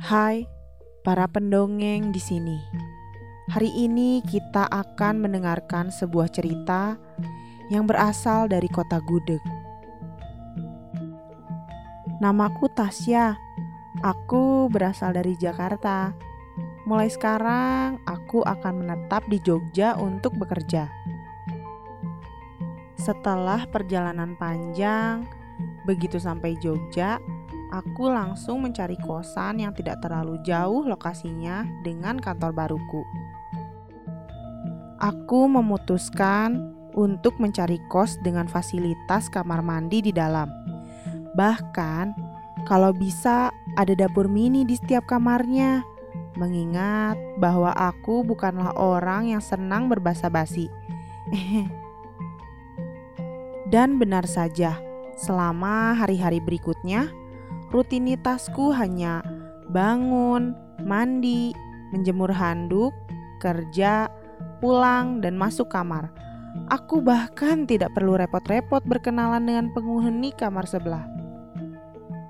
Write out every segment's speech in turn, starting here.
Hai, para pendongeng di sini. Hari ini kita akan mendengarkan sebuah cerita yang berasal dari kota Gudeg. Namaku Tasya. Aku berasal dari Jakarta. Mulai sekarang, aku akan menetap di Jogja untuk bekerja. Setelah perjalanan panjang, begitu sampai Jogja, aku langsung mencari kosan yang tidak terlalu jauh lokasinya dengan kantor baruku. Aku memutuskan untuk mencari kos dengan fasilitas kamar mandi di dalam. Bahkan, kalau bisa ada dapur mini di setiap kamarnya. Mengingat bahwa aku bukanlah orang yang senang berbasa-basi. Dan benar saja, selama hari-hari berikutnya, rutinitasku hanya bangun, mandi, menjemur handuk, kerja, pulang, dan masuk kamar. Aku bahkan tidak perlu repot-repot berkenalan dengan penghuni kamar sebelah.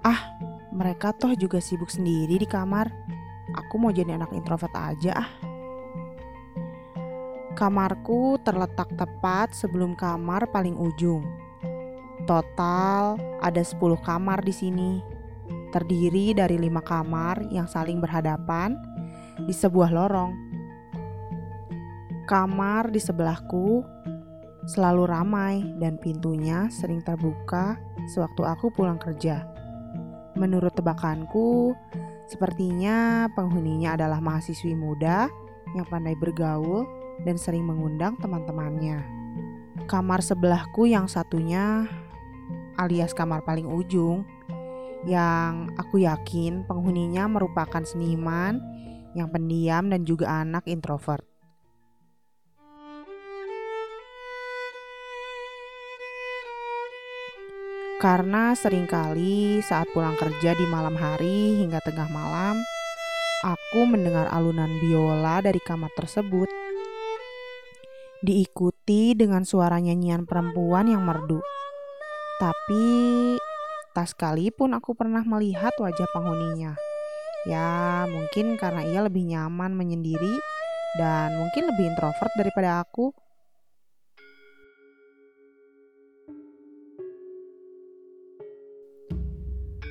Ah, mereka toh juga sibuk sendiri di kamar. Aku mau jadi anak introvert aja ah. Kamarku terletak tepat sebelum kamar paling ujung. Total ada 10 kamar di sini. Terdiri dari lima kamar yang saling berhadapan di sebuah lorong. Kamar di sebelahku selalu ramai dan pintunya sering terbuka sewaktu aku pulang kerja. Menurut tebakanku, sepertinya penghuninya adalah mahasiswi muda yang pandai bergaul dan sering mengundang teman-temannya. Kamar sebelahku yang satunya alias kamar paling ujung yang aku yakin penghuninya merupakan seniman yang pendiam dan juga anak introvert. Karena sering kali saat pulang kerja di malam hari hingga tengah malam, aku mendengar alunan biola dari kamar tersebut. Diikuti dengan suara nyanyian perempuan yang merdu. Tapi tak sekalipun aku pernah melihat wajah penghuninya. Ya, mungkin karena ia lebih nyaman menyendiri dan mungkin lebih introvert daripada aku.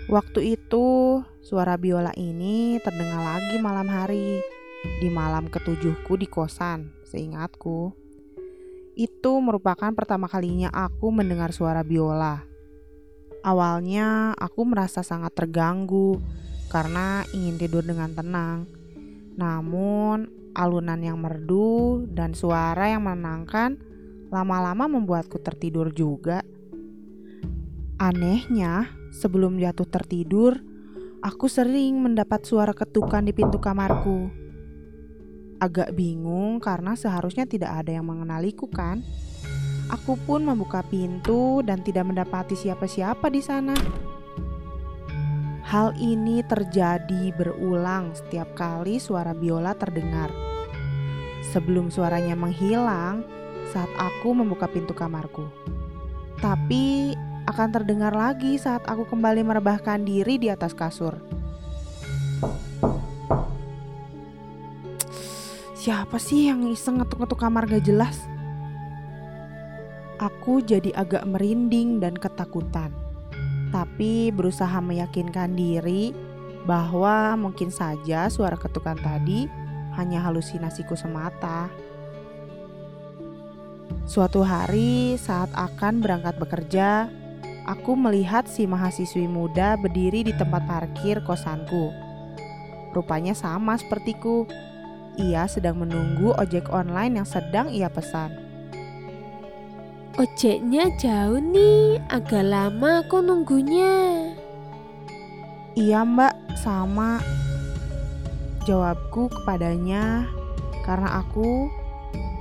Waktu itu, suara biola ini terdengar lagi malam hari, di malam ketujuhku di kosan, seingatku. Itu merupakan pertama kalinya aku mendengar suara biola. Awalnya aku merasa sangat terganggu karena ingin tidur dengan tenang. Namun, alunan yang merdu dan suara yang menenangkan lama-lama membuatku tertidur juga. Anehnya, Sebelum jatuh tertidur, aku sering mendapat suara ketukan di pintu kamarku. Agak bingung karena seharusnya tidak ada yang mengenaliku kan. Aku pun membuka pintu dan tidak mendapati siapa-siapa di sana. Hal ini terjadi berulang setiap kali suara biola terdengar. Sebelum suaranya menghilang saat aku membuka pintu kamarku. Tapi akan terdengar lagi saat aku kembali merebahkan diri di atas kasur. Siapa sih yang iseng ngetuk-ngetuk kamar gak jelas? Aku jadi agak merinding dan ketakutan. Tapi berusaha meyakinkan diri bahwa mungkin saja suara ketukan tadi hanya halusinasiku semata. Suatu hari saat akan berangkat bekerja, aku melihat si mahasiswi muda berdiri di tempat parkir kosanku. Rupanya sama sepertiku. Ia sedang menunggu ojek online yang sedang ia pesan. Ojeknya jauh nih, agak lama aku nunggunya. Iya mbak, sama. Jawabku kepadanya karena aku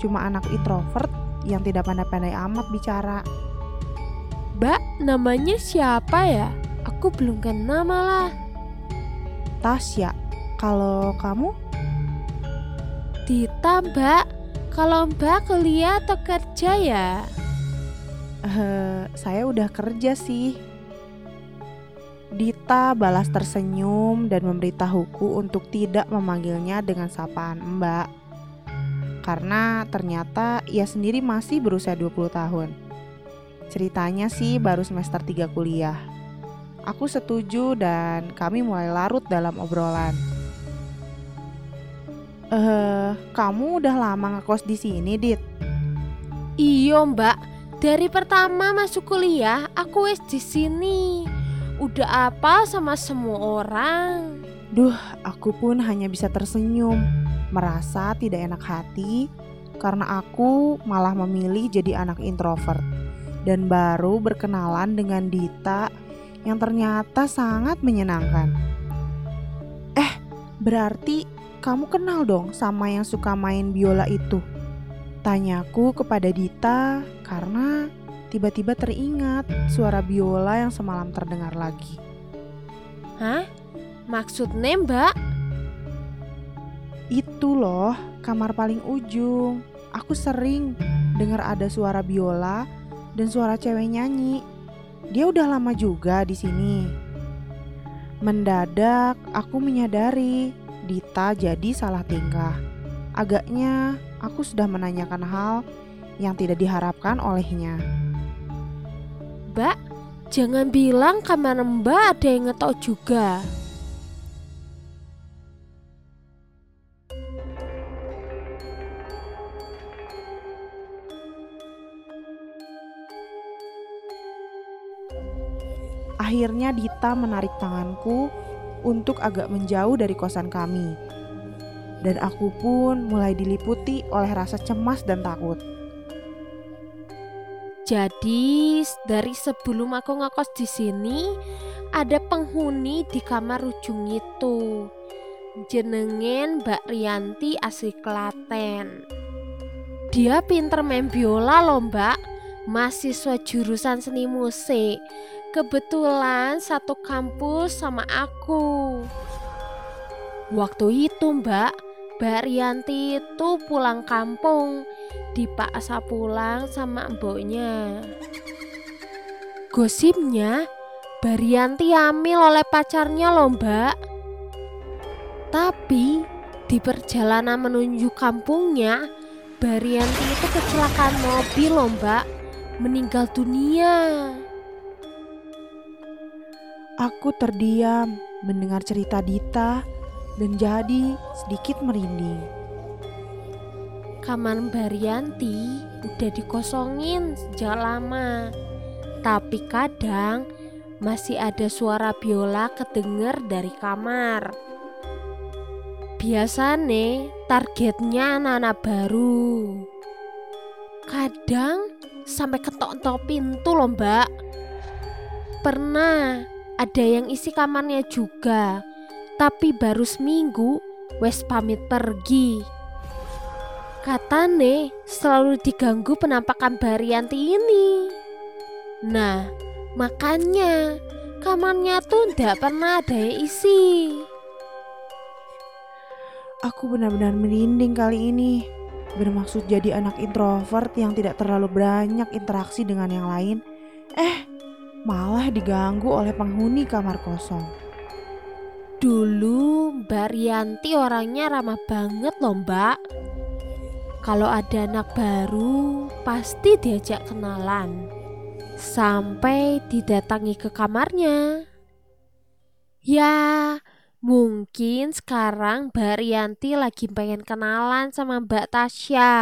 cuma anak introvert yang tidak pandai-pandai amat bicara. Mbak, namanya siapa ya? Aku belum kenal malah. Tasya. Kalau kamu? Dita, Mbak. Kalau Mbak kuliah atau kerja ya? Uh, saya udah kerja sih. Dita balas tersenyum dan memberitahuku untuk tidak memanggilnya dengan sapaan Mbak. Karena ternyata ia sendiri masih berusia 20 tahun. Ceritanya sih baru semester 3 kuliah. Aku setuju dan kami mulai larut dalam obrolan. Eh, uh, kamu udah lama ngekos di sini, Dit? Iya, Mbak. Dari pertama masuk kuliah, aku wes di sini udah apa sama semua orang. Duh, aku pun hanya bisa tersenyum, merasa tidak enak hati karena aku malah memilih jadi anak introvert dan baru berkenalan dengan Dita yang ternyata sangat menyenangkan. Eh, berarti kamu kenal dong sama yang suka main biola itu? Tanyaku kepada Dita karena Tiba-tiba teringat suara biola yang semalam terdengar lagi. Hah? Maksudnya mbak? Itu loh, kamar paling ujung. Aku sering dengar ada suara biola dan suara cewek nyanyi. Dia udah lama juga di sini. Mendadak aku menyadari Dita jadi salah tingkah. Agaknya aku sudah menanyakan hal yang tidak diharapkan olehnya. Mbak, jangan bilang kamar Mbak ada yang ngetok juga. Akhirnya Dita menarik tanganku untuk agak menjauh dari kosan kami. Dan aku pun mulai diliputi oleh rasa cemas dan takut. Jadi dari sebelum aku ngekos di sini ada penghuni di kamar ujung itu. Jenengen Mbak Rianti asli Klaten. Dia pinter main biola loh Mbak, mahasiswa jurusan seni musik. Kebetulan satu kampus sama aku. Waktu itu Mbak, Mbak Rianti itu pulang kampung dipaksa pulang sama mboknya. Gosipnya, Barianti hamil oleh pacarnya loh mbak. Tapi di perjalanan menuju kampungnya, Barianti itu kecelakaan mobil loh mbak, meninggal dunia. Aku terdiam mendengar cerita Dita dan jadi sedikit merinding kamar Barianti udah dikosongin sejak lama. Tapi kadang masih ada suara biola kedenger dari kamar. Biasanya targetnya anak-anak baru. Kadang sampai ketok-ketok pintu loh mbak. Pernah ada yang isi kamarnya juga. Tapi baru seminggu wes pamit pergi. Katane selalu diganggu penampakan Barianti ini. Nah, makanya kamarnya tuh tidak pernah ada yang isi. Aku benar-benar merinding kali ini. Bermaksud jadi anak introvert yang tidak terlalu banyak interaksi dengan yang lain. Eh, malah diganggu oleh penghuni kamar kosong. Dulu Mbak Rianti orangnya ramah banget loh mbak kalau ada anak baru, pasti diajak kenalan. Sampai didatangi ke kamarnya. Ya, mungkin sekarang Mbak Rianti lagi pengen kenalan sama Mbak Tasya.